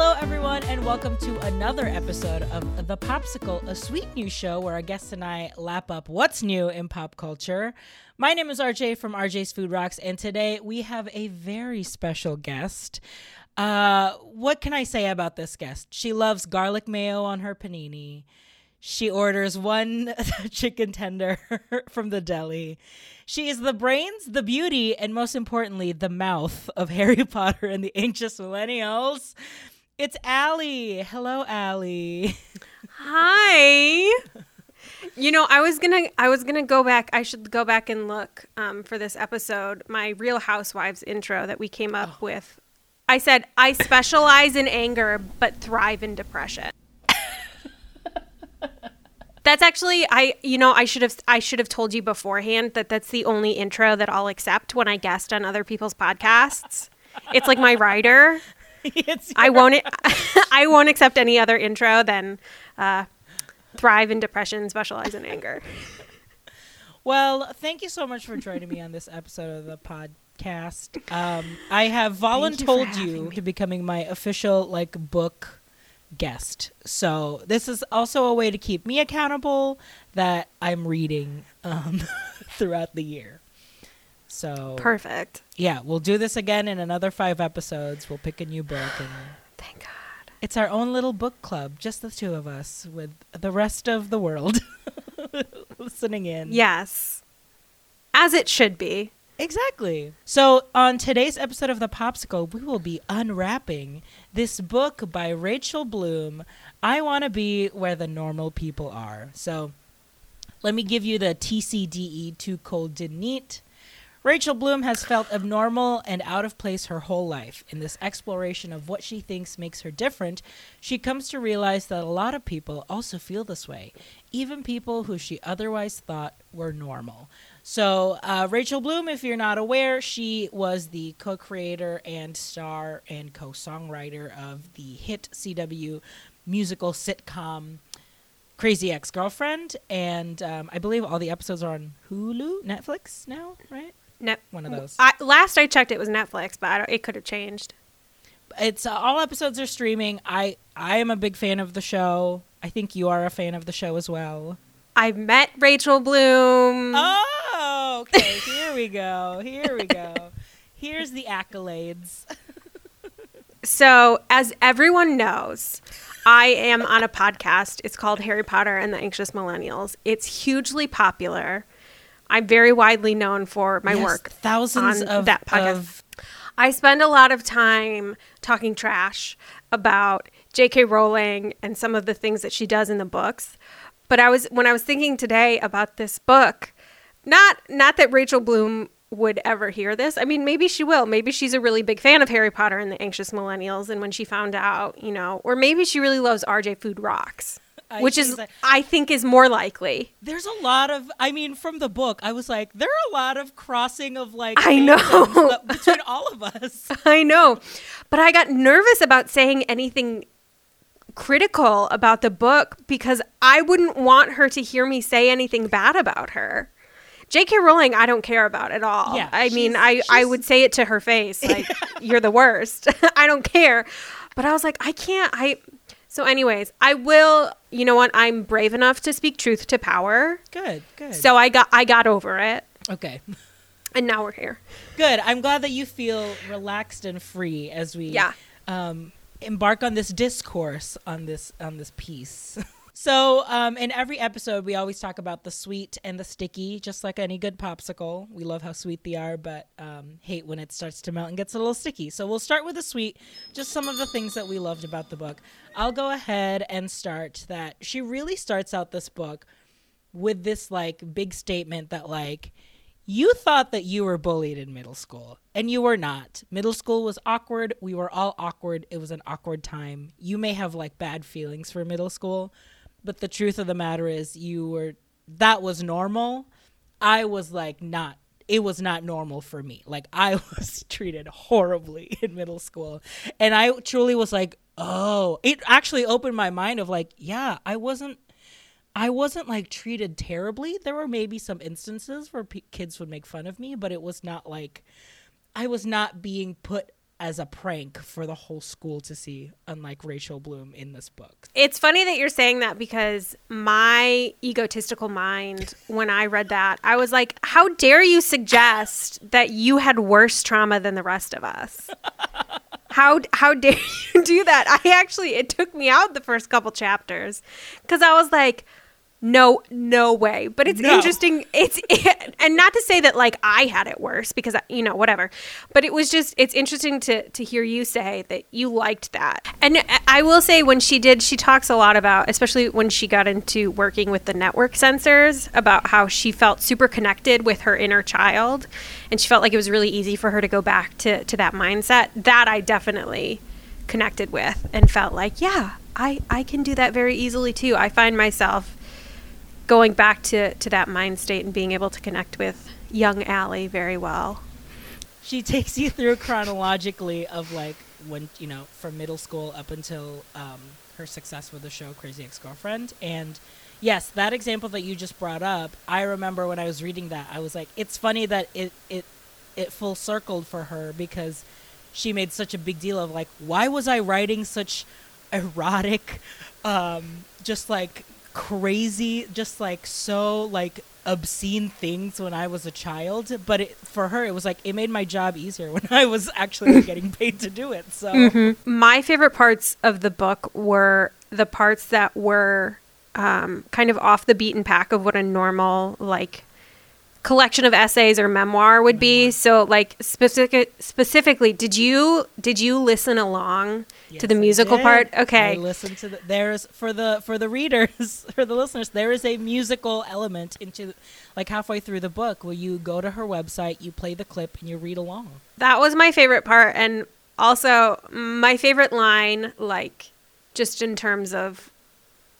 Hello, everyone, and welcome to another episode of The Popsicle, a sweet new show where our guests and I lap up what's new in pop culture. My name is RJ from RJ's Food Rocks, and today we have a very special guest. Uh, what can I say about this guest? She loves garlic mayo on her panini. She orders one chicken tender from the deli. She is the brains, the beauty, and most importantly, the mouth of Harry Potter and the Anxious Millennials. It's Allie. Hello, Allie. Hi. You know, I was gonna, I was gonna go back. I should go back and look um, for this episode, my Real Housewives intro that we came up oh. with. I said I specialize in anger, but thrive in depression. That's actually I you know I should have I should have told you beforehand that that's the only intro that I'll accept when I guest on other people's podcasts. It's like my rider. I won't I won't accept any other intro than uh, thrive in depression, specialize in anger. Well, thank you so much for joining me on this episode of the podcast. Um, I have voluntold you, you to becoming my official like book guest. So this is also a way to keep me accountable that I'm reading um, throughout the year. So perfect. Yeah, we'll do this again in another five episodes. We'll pick a new book and thank God. It's our own little book club, just the two of us, with the rest of the world listening in. Yes, as it should be. Exactly. So, on today's episode of The Popsicle, we will be unwrapping this book by Rachel Bloom, I Want to Be Where the Normal People Are. So, let me give you the TCDE Too Cold Didn't Eat. Rachel Bloom has felt abnormal and out of place her whole life. In this exploration of what she thinks makes her different, she comes to realize that a lot of people also feel this way, even people who she otherwise thought were normal. So, uh, Rachel Bloom, if you're not aware, she was the co creator and star and co songwriter of the hit CW musical sitcom Crazy Ex Girlfriend. And um, I believe all the episodes are on Hulu, Netflix now, right? Net- One of those. I, last I checked, it was Netflix, but it could have changed. It's uh, all episodes are streaming. I I am a big fan of the show. I think you are a fan of the show as well. I met Rachel Bloom. Oh, okay. Here we go. Here we go. Here's the accolades. so, as everyone knows, I am on a podcast. It's called Harry Potter and the Anxious Millennials. It's hugely popular. I'm very widely known for my yes, work. Thousands of that podcast. Of- I spend a lot of time talking trash about J.K. Rowling and some of the things that she does in the books. But I was when I was thinking today about this book, not not that Rachel Bloom would ever hear this. I mean, maybe she will. Maybe she's a really big fan of Harry Potter and the Anxious Millennials and when she found out, you know, or maybe she really loves RJ Food Rocks. I which is that, I think is more likely. There's a lot of I mean from the book I was like there are a lot of crossing of like I know between all of us. I know. But I got nervous about saying anything critical about the book because I wouldn't want her to hear me say anything bad about her. J.K. Rowling, I don't care about at all. Yeah, I mean, I, I would say it to her face, like, you're the worst. I don't care. But I was like, I can't. I. So, anyways, I will. You know what? I'm brave enough to speak truth to power. Good, good. So I got, I got over it. Okay. And now we're here. Good. I'm glad that you feel relaxed and free as we. Yeah. Um, embark on this discourse on this on this piece. so, um, in every episode, we always talk about the sweet and the sticky, just like any good popsicle. We love how sweet they are, but um, hate when it starts to melt and gets a little sticky. So we'll start with the sweet, just some of the things that we loved about the book. I'll go ahead and start that she really starts out this book with this like big statement that like you thought that you were bullied in middle school, and you were not. Middle school was awkward. We were all awkward. It was an awkward time. You may have like bad feelings for middle school, but the truth of the matter is, you were that was normal. I was like not it was not normal for me. Like I was treated horribly in middle school. And I truly was like, "Oh, it actually opened my mind of like, yeah, I wasn't I wasn't like treated terribly. There were maybe some instances where p- kids would make fun of me, but it was not like I was not being put as a prank for the whole school to see, unlike Rachel Bloom in this book. It's funny that you're saying that because my egotistical mind, when I read that, I was like, how dare you suggest that you had worse trauma than the rest of us? How, how dare you do that? I actually, it took me out the first couple chapters because I was like, no, no way. But it's No. interesting. It's and not to say that like I had it worse because I- you know whatever. But it was just it's interesting to to hear you say that you liked that. And I will say when she did, she talks a lot about, especially when she got into working with the network censors, about how she felt super connected with her inner child, and she felt like it was really easy for her to go back to to that mindset. That I definitely connected with and felt like yeah I, I can do that very easily too i find myself going back to, to that mind state and being able to connect with young Allie very well. She takes you through chronologically of like when you know from middle school up until um, her success with the show Crazy Ex Girlfriend, and yes, that example that you just brought up, I remember when I was reading that, I was like, it's funny that it it it full circled for her because she made such a big deal of like, why was I writing such erotic, um, just like crazy, just like so like obscene things when I was a child. But it, for her, it was like it made my job easier when I was actually getting paid to do it. So My favorite parts of the book were the parts that were um, kind of off the beaten path of what a normal like collection of essays or memoir would be. So like specific specifically, did you did you listen along Yes, to the musical part? I Okay. listen to the, there's for the for the readers for the listeners there is a musical element into like halfway through the book where you go to her website you play the clip and you read along That was my favorite part. And also, my favorite line, like just in terms of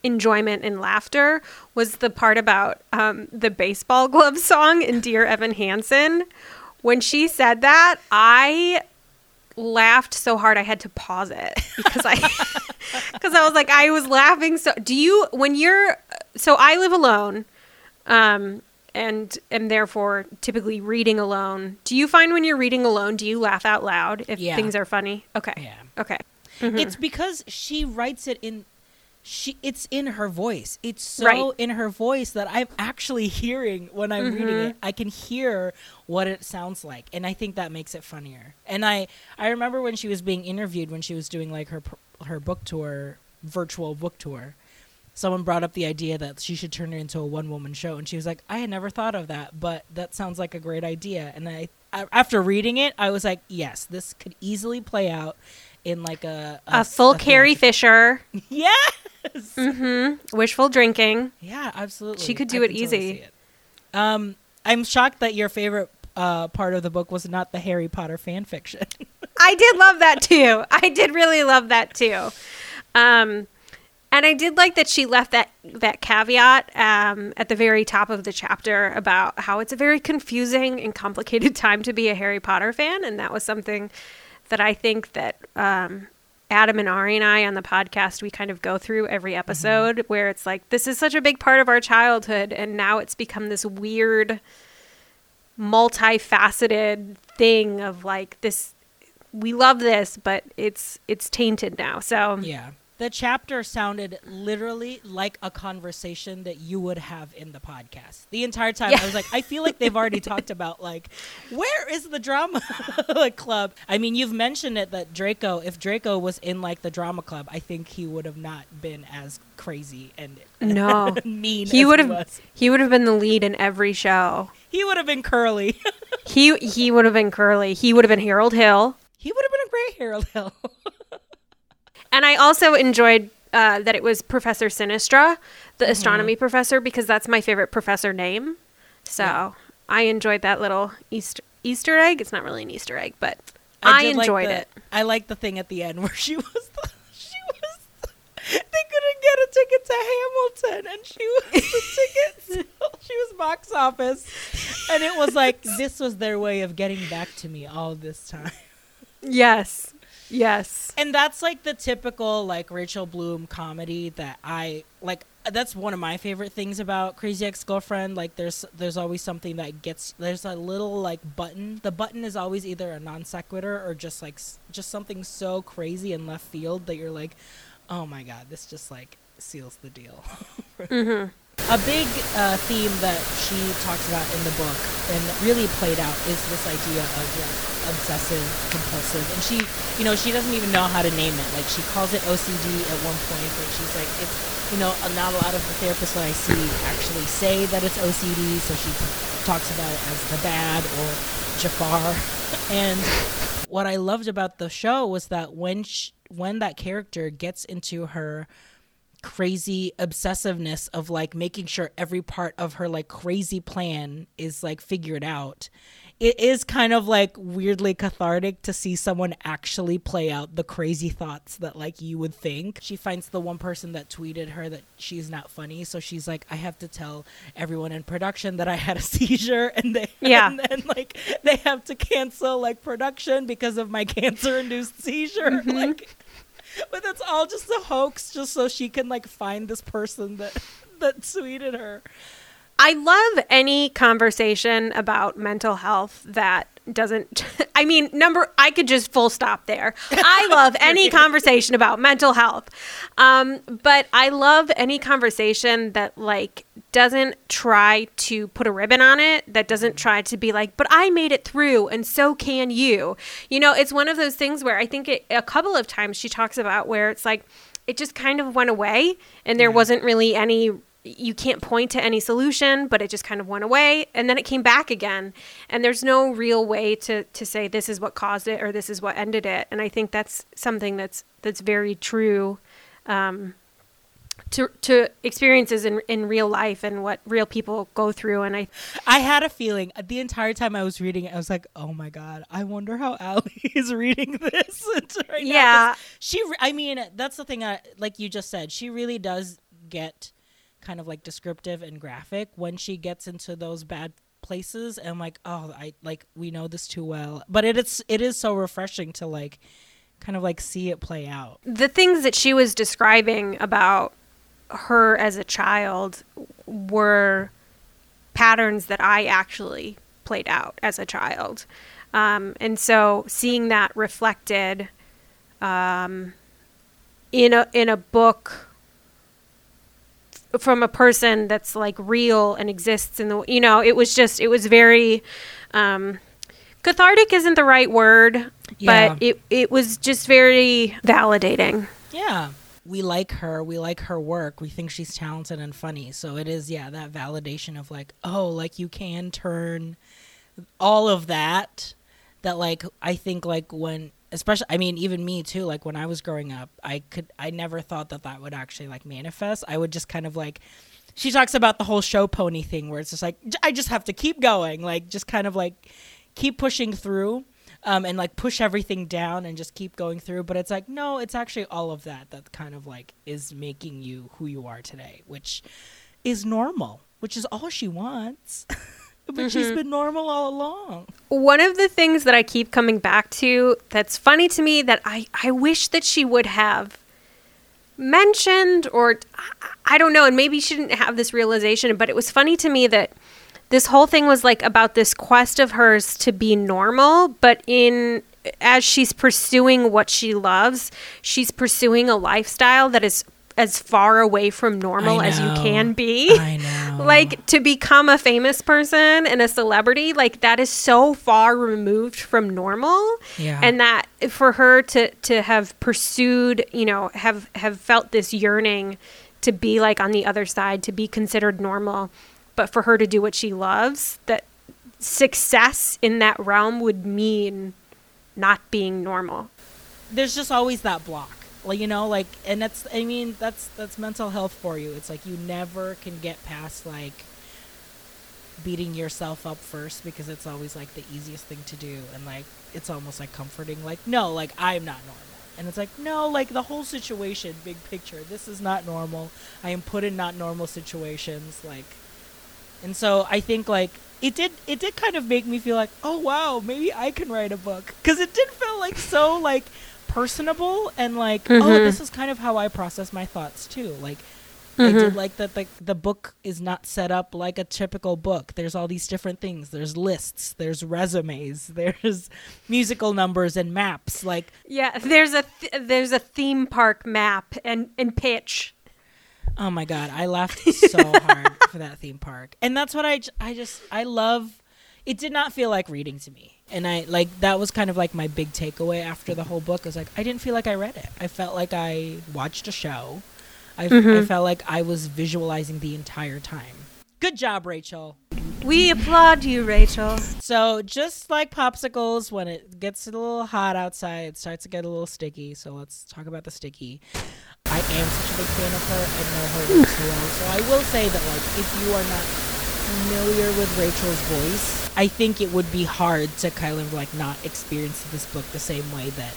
enjoyment and laughter, was the part about um, the baseball glove song in Dear Evan Hansen. When she said that, I laughed so hard I had to pause it because I because I was like I was laughing so do you when you're so I live alone um and am therefore typically reading alone. Do you find when you're reading alone do you laugh out loud if Yeah. things are funny? Okay. yeah Okay. it's because she writes it in she it's in her voice. It's so Right. in her voice that i'm actually hearing when i'm reading mm-hmm. it. I can hear what it sounds like and i think that makes it funnier. And i i remember when she was being interviewed when she was doing like her her book tour virtual book tour someone brought up the idea that she should turn it into a one woman show and she was like i had never thought of that but that sounds like a great idea. And i, after reading it i was like yes this could easily play out in like a A full Carrie theatrical- Fisher, mm-hmm. wishful drinking. yeah absolutely She could I do it can totally easy. it. um i'm shocked that your favorite uh, part of the book was not the harry potter fan fiction I did love that too. I did really love that too. Um, and I did like that she left that that caveat um, at the very top of the chapter about how it's a very confusing and complicated time to be a Harry Potter fan, and that was something that I think that um, Adam and Ari and I on the podcast we kind of go through every mm-hmm. episode, where it's like this is such a big part of our childhood, and now it's become this weird, multifaceted thing of like this we love this, but it's it's tainted now. So yeah the chapter sounded literally like a conversation that you would have in the podcast the entire time Yeah. i was like i feel like they've already talked about like where is the drama club i mean you've mentioned it that draco if draco was in like the drama club i think he would have not been as crazy and no, mean he would have was. he would have been the lead in every show. he would have been curly He he would have been Curly. He would have been Harold Hill. he would have been a great harold hill And I also enjoyed uh, that it was Professor Sinistra, the astronomy professor, because that's my favorite professor name. So Yeah. I enjoyed that little Easter Easter egg. It's not really an Easter egg, but I, like enjoyed the- it. I like the thing at the end where she was the, she was they couldn't get a ticket to Hamilton and she was the ticket she was box office and it was like this was their way of getting back to me all this time. Yes, yes. And that's like the typical like Rachel Bloom comedy that I like that's one of my favorite things about Crazy Ex-Girlfriend. Like there's there's always something that gets there's a little like button. The button is always either a non sequitur or just like just something so crazy in left field that you're like, "Oh my god, this just like seals the deal." Mm-hmm. A big uh, theme that she talks about in the book and really played out is this idea of like obsessive compulsive. And she, you know, she doesn't even know how to name it. Like she calls it OCD at one point, but she's like, it's, you know, not a lot of the therapists that I see actually say that it's OCD. So she talks about it as the bad or Jafar. And what I loved about the show was that when sh when that character gets into her crazy obsessiveness of like making sure every part of her like crazy plan is like figured out. It is kind of like weirdly cathartic to see someone actually play out the crazy thoughts that like you would think. She finds the one person that tweeted her that she's not funny so she's like i have to tell everyone in production that i had a seizure and they Yeah. and then like they have to cancel like production because of my cancer induced seizure mm-hmm. like but that's all just a hoax just so she can like find this person that that tweeted her I love any conversation about mental health that doesn't I mean number I could just full stop there. I love any conversation about mental health. Um, but I love any conversation that like doesn't try to put a ribbon on it, that doesn't try to be like, but I made it through and so can you. You know, it's one of those things where I think it, a couple of times she talks about where it's like it just kind of went away and there Yeah. wasn't really any you can't point to any solution but it just kind of went away and then it came back again and there's no real way to to say this is what caused it or this is what ended it and i think that's something that's that's very true um to to experiences in in real life and what real people go through and i i had a feeling the entire time i was reading it i was like oh my god i wonder how Allie is reading this right now, Yeah. she i mean that's the thing I, like you just said she really does get kind of like descriptive and graphic when she gets into those bad places and like oh i like we know this too well. But it's it is so refreshing to like kind of like see it play out. The things that she was describing about her as a child were patterns that I actually played out as a child. Um, and so seeing that reflected um, in a in a book from a person that's like real and exists in the you know it was just it was very um, cathartic isn't the right word Yeah. but it it was just very validating Yeah. We like her. We like her work. We think she's talented and funny. So it is, yeah, that validation of like, oh, like you can turn all of that. That, like, I think, like, when, especially, I mean, even me too, like, when I was growing up, I could, I never thought that that would actually, like, manifest. I would just kind of, like, she talks about the whole show pony thing where it's just like, i just have to keep going. Like, just kind of, like, keep pushing through um, and like push everything down and just keep going through. But it's like, no, it's actually all of that that kind of like is making you who you are today, which is normal, which is all she wants. but she's been normal all along. one of the things that I keep coming back to that's funny to me that I, I wish that she would have mentioned or I- I don't know and maybe she didn't have this realization but it was funny to me that this whole thing was like about this quest of hers to be normal but in as she's pursuing what she loves she's pursuing a lifestyle that is as far away from normal as you can be I know. like to become a famous person and a celebrity like that is so far removed from normal Yeah. and that for her to to have pursued you know have have felt this yearning to be like on the other side to be considered normal but for her to do what she loves that success in that realm would mean not being normal. There's just always that block like you know like and that's i mean that's that's mental health for you. It's like you never can get past like beating yourself up first because it's always like the easiest thing to do and like it's almost like comforting like no like i'm not normal. And it's like no like the whole situation big picture this is not normal. I am put in not normal situations like and so i think like it did it did kind of make me feel like oh wow maybe i can write a book because it did feel like so like personable and like oh Mhm. this is kind of how i process my thoughts too like I did like that the the book is not set up like a typical book. There's all these different things. There's lists, there's resumes, there's musical numbers and maps. Like Yeah, there's a th- there's a theme park map and and pitch. Oh my god, I laughed so hard for that theme park. And that's what I I just I love it did not feel like reading to me. And I like that was kind of like my big takeaway after the whole book. I was like I didn't feel like I read it. I felt like I watched a show. I mm-hmm. felt like I was visualizing the entire time. Good job, Rachel. We applaud you, Rachel. So just like popsicles, when it gets a little hot outside, it starts to get a little sticky. So let's talk about the sticky. I am such a big fan of her and know her work so well. So I will say that like if you are not familiar with Rachel's voice, I think it would be hard to kind of like not experience this book the same way that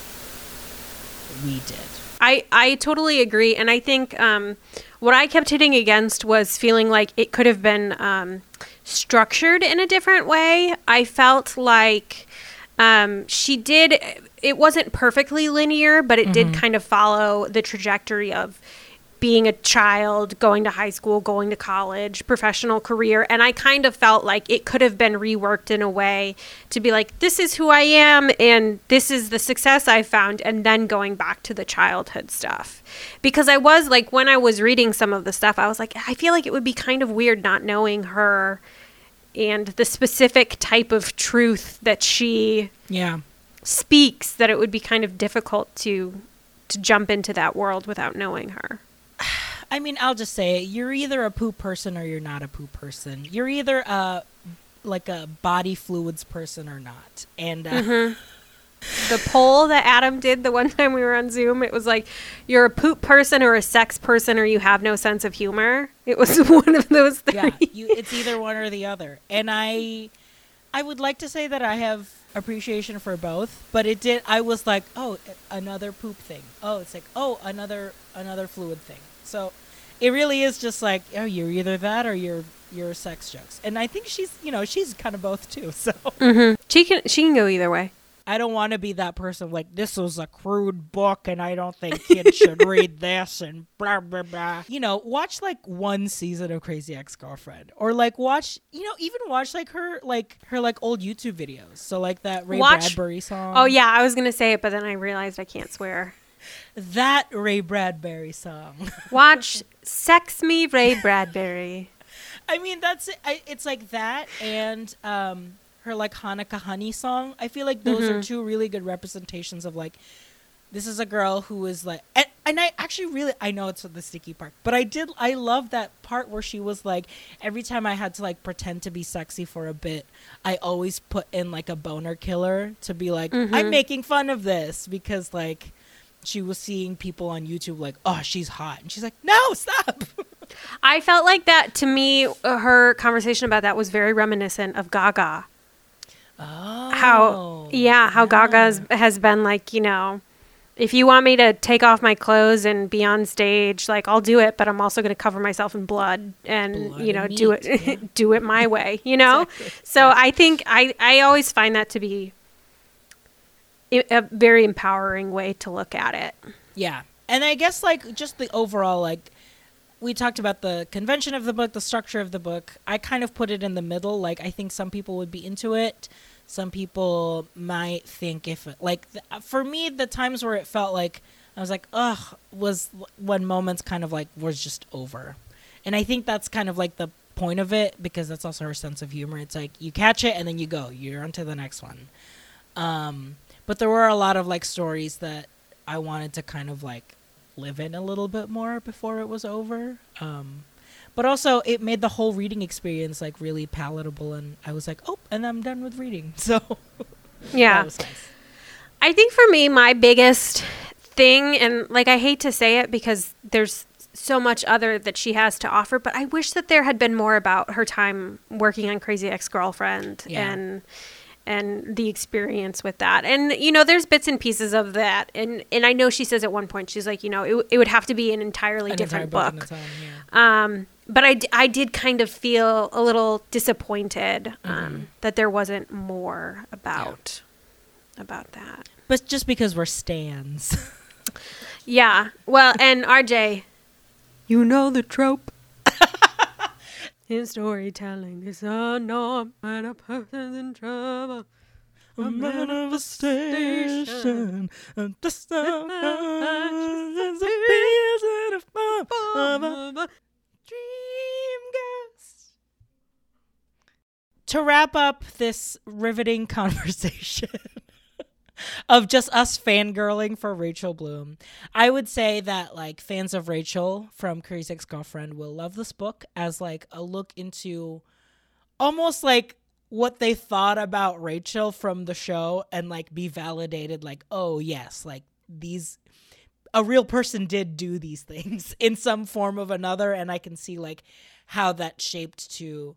we did. I, I totally agree. And I think um, what I kept hitting against was feeling like it could have been um, structured in a different way. I felt like um, she did, it wasn't perfectly linear, but it did kind of follow the trajectory of being a child, going to high school, going to college, professional career. And I kind of felt like it could have been reworked in a way to be like, this is who I am and this is the success I found. And then going back to the childhood stuff. Because I was like, when I was reading some of the stuff, I was like, I feel like it would be kind of weird not knowing her and the specific type of truth that she Yeah. speaks that it would be kind of difficult to to jump into that world without knowing her. I mean, I'll just say it. You're either a poop person or you're not a poop person. You're either a like a body fluids person or not. And uh, The poll that Adam did the one time we were on Zoom, it was like you're a poop person or a sex person or you have no sense of humor. It was one of those three. yeah, you, it's either one or the other. And I, I would like to say that I have appreciation for both, but it did. I was like, oh, another poop thing. Oh, it's like, oh, another another fluid thing. So, it really is just like, oh, you're either that or you're you're sex jokes. And I think she's, you know, she's kind of both too. So. Mm-hmm. She can she can go either way. I don't want to be that person like this was a crude book and I don't think kids should read this and blah blah blah. You know, watch like one season of Crazy Ex-Girlfriend or like watch, you know, even watch like her like her like old YouTube videos. So like that Ray Watch- Bradbury song. Oh yeah, I was gonna say it, but then I realized I can't swear. that Ray Bradbury song. Watch Sex Me Ray Bradbury. I mean, that's it. I, it's like that and um her like Hanukkah Honey song. I feel like those are mm-hmm. two really good representations of like this is a girl who is like and, and I actually really I know it's the sticky part, but I did I love that part where she was like every time I had to like pretend to be sexy for a bit, I always put in like a boner killer to be like I'm mm-hmm. making fun of this because like she was seeing people on YouTube like, "Oh, she's hot." And she's like, "No, stop." I felt like that to me. Her conversation about that was very reminiscent of Gaga. Oh. how yeah how gaga has, been like you know if you want me to take off my clothes and be on stage like i'll do it but i'm also going to cover myself in blood and Blood you know and do meat, it yeah. do it my way you know so i think i i always find that to be a very empowering way to look at it Yeah. And I guess like just the overall like we talked about the convention of the book, the structure of the book. I kind of put it in the middle. Like I think some people would be into it. Some people might think if it, like th- for me the times where it felt like I was like, "Ugh," was when moments kind of like was just over. And I think that's kind of like the point of it because that's also her sense of humor. It's like you catch it and then you go, you're on to the next one. Um, but there were a lot of like stories that I wanted to kind of like live in a little bit more before it was over. Um, but also it made the whole reading experience like really palatable, and I was like, oh, and I'm done with reading. So yeah that was nice. I think for me, my biggest thing, and like I hate to say it because there's so much other that she has to offer, but I wish that there had been more about her time working on Crazy Ex Girlfriend Yeah. and and the experience with that. And you know, there's bits and pieces of that, and and I know she says at one point she's like, you know, it, it would have to be an entirely An different entire book. in the time, yeah. Um, but I, d- I did kind of feel a little disappointed um, Mm-hmm. that there wasn't more about about that. But just because we're stands. Yeah. Well, and RJ, You know the trope. In storytelling is a norm when a person's in trouble. A manifestation of the sun is a vision of a dream ghost. To wrap up this riveting conversation of just us fangirling for Rachel Bloom, I would say that like fans of Rachel from Crazy Ex Girlfriend will love this book as like a look into almost like what they thought about Rachel from the show and like be validated like oh yes like these a real person did do these things in some form of another. And I can see like how that shaped to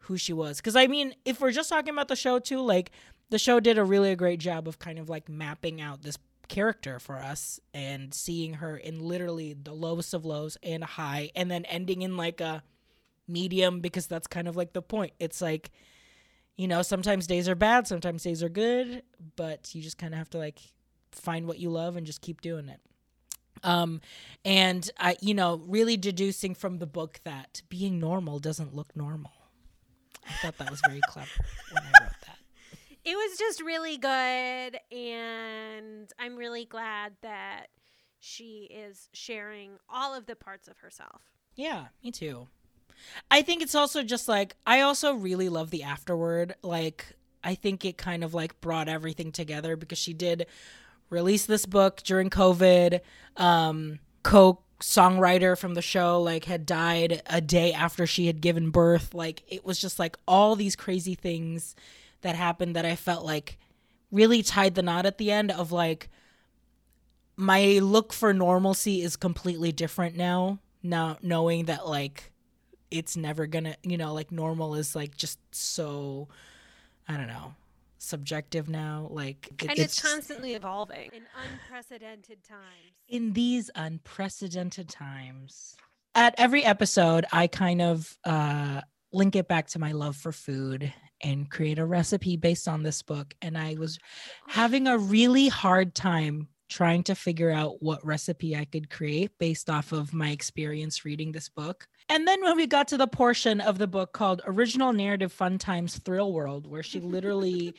who she was. Cuz I mean if we're just talking about the show too like the show did a really great job of kind of like mapping out this character for us and seeing her in literally the lowest of lows and high and then ending in like a medium because that's kind of like the point it's like you know, sometimes days are bad, sometimes days are good, but you just kind of have to like find what you love and just keep doing it. Um, and I, you know, really deducing from the book that being normal doesn't look normal. I thought that was very clever when I. It was just really good, and I'm really glad that she is sharing all of the parts of herself. Yeah, me too. I think it's also just like I also really love the afterword Like I think it kind of like brought everything together because she did release this book during COVID. Um co songwriter from the show like had died a day after she had given birth. Like it was just like all these crazy things that happened that I felt like really tied the knot at the end of like my look for normalcy is completely different now. Now knowing that like it's never gonna you know like normal is like just so i don't know subjective now like it, and it's, it's constantly evolving in unprecedented times in these unprecedented times at every episode i kind of uh link it back to my love for food and create a recipe based on this book and i was having a really hard time trying to figure out what recipe I could create based off of my experience reading this book. And then when we got to the portion of the book called Original Narrative Fun Times Thrill World, where she literally,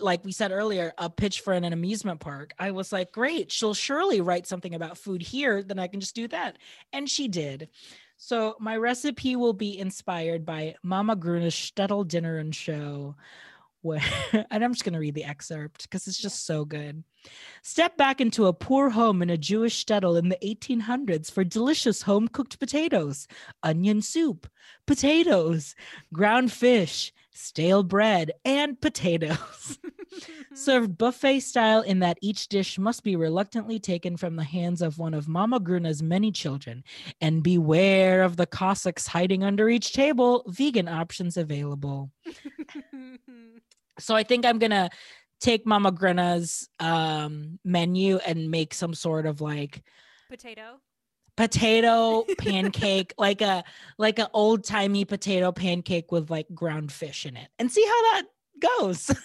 like we said earlier, a pitch for an, amusement park, I was like, great, she'll surely write something about food here, then I can just do that. And she did. So my recipe will be inspired by Mama Gruna's Shtetl Dinner and Show, where and I'm just going to read the excerpt because it's just so good. Step back into a poor home in a Jewish shtetl in the 1800s for delicious home cooked potatoes, onion soup, potatoes, ground fish, stale bread, and potatoes. Served buffet style in that each dish must be reluctantly taken from the hands of one of Mama Gruna's many children. And beware of the Cossacks hiding under each table, vegan options available. so I think I'm going to take Mama Gruna's um, menu and make some sort of like potato potato pancake like a like an old timey potato pancake with like ground fish in it and see how that goes.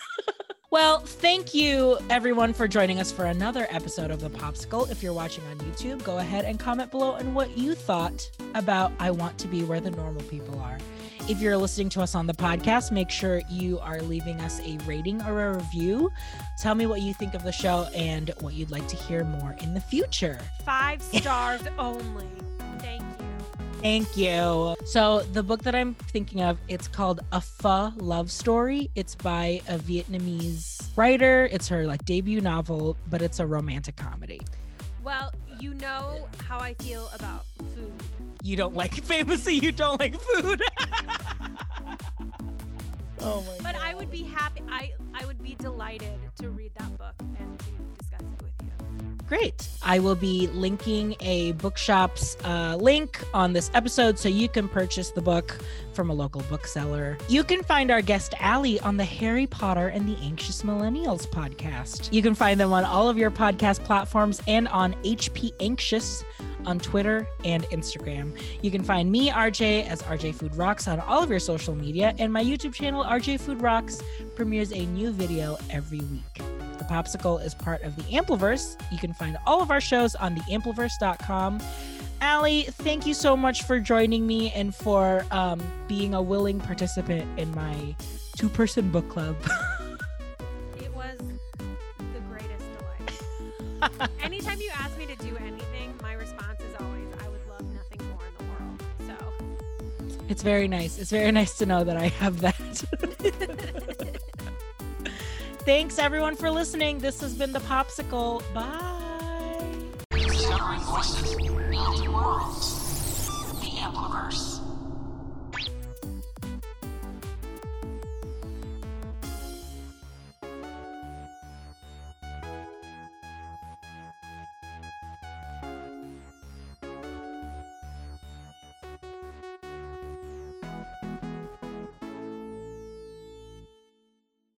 Well thank you everyone for joining us for another episode of the popsicle. If you're watching on youtube go ahead and comment below on what you thought about i want to be where the normal people are if you're listening to us on the podcast, make sure you are leaving us a rating or a review. Tell me what you think of the show and what you'd like to hear more in the future. Five stars only. Thank you. Thank you. So the book that I'm thinking of, it's called A Pho Love Story. It's by a Vietnamese writer. It's her like debut novel, but it's a romantic comedy. Well, you know how I feel about food you don't like famously you don't like food. oh my But God. I would be happy I I would be delighted to read that book and to discuss it with you. Great. I will be linking a bookshop's uh, link on this episode so you can purchase the book from a local bookseller. You can find our guest Allie on the Harry Potter and the Anxious Millennials podcast. You can find them on all of your podcast platforms and on HP Anxious on Twitter and Instagram. You can find me, RJ, as RJ Food Rocks on all of your social media, and my YouTube channel, RJ Food Rocks, premieres a new video every week. The Popsicle is part of the Ampliverse. You can find all of our shows on theampliverse.com. Allie, thank you so much for joining me and for um, being a willing participant in my two person book club. it's very nice. It's very nice to know that I have that. Thanks everyone for listening. This has been the Popsicle. Bye.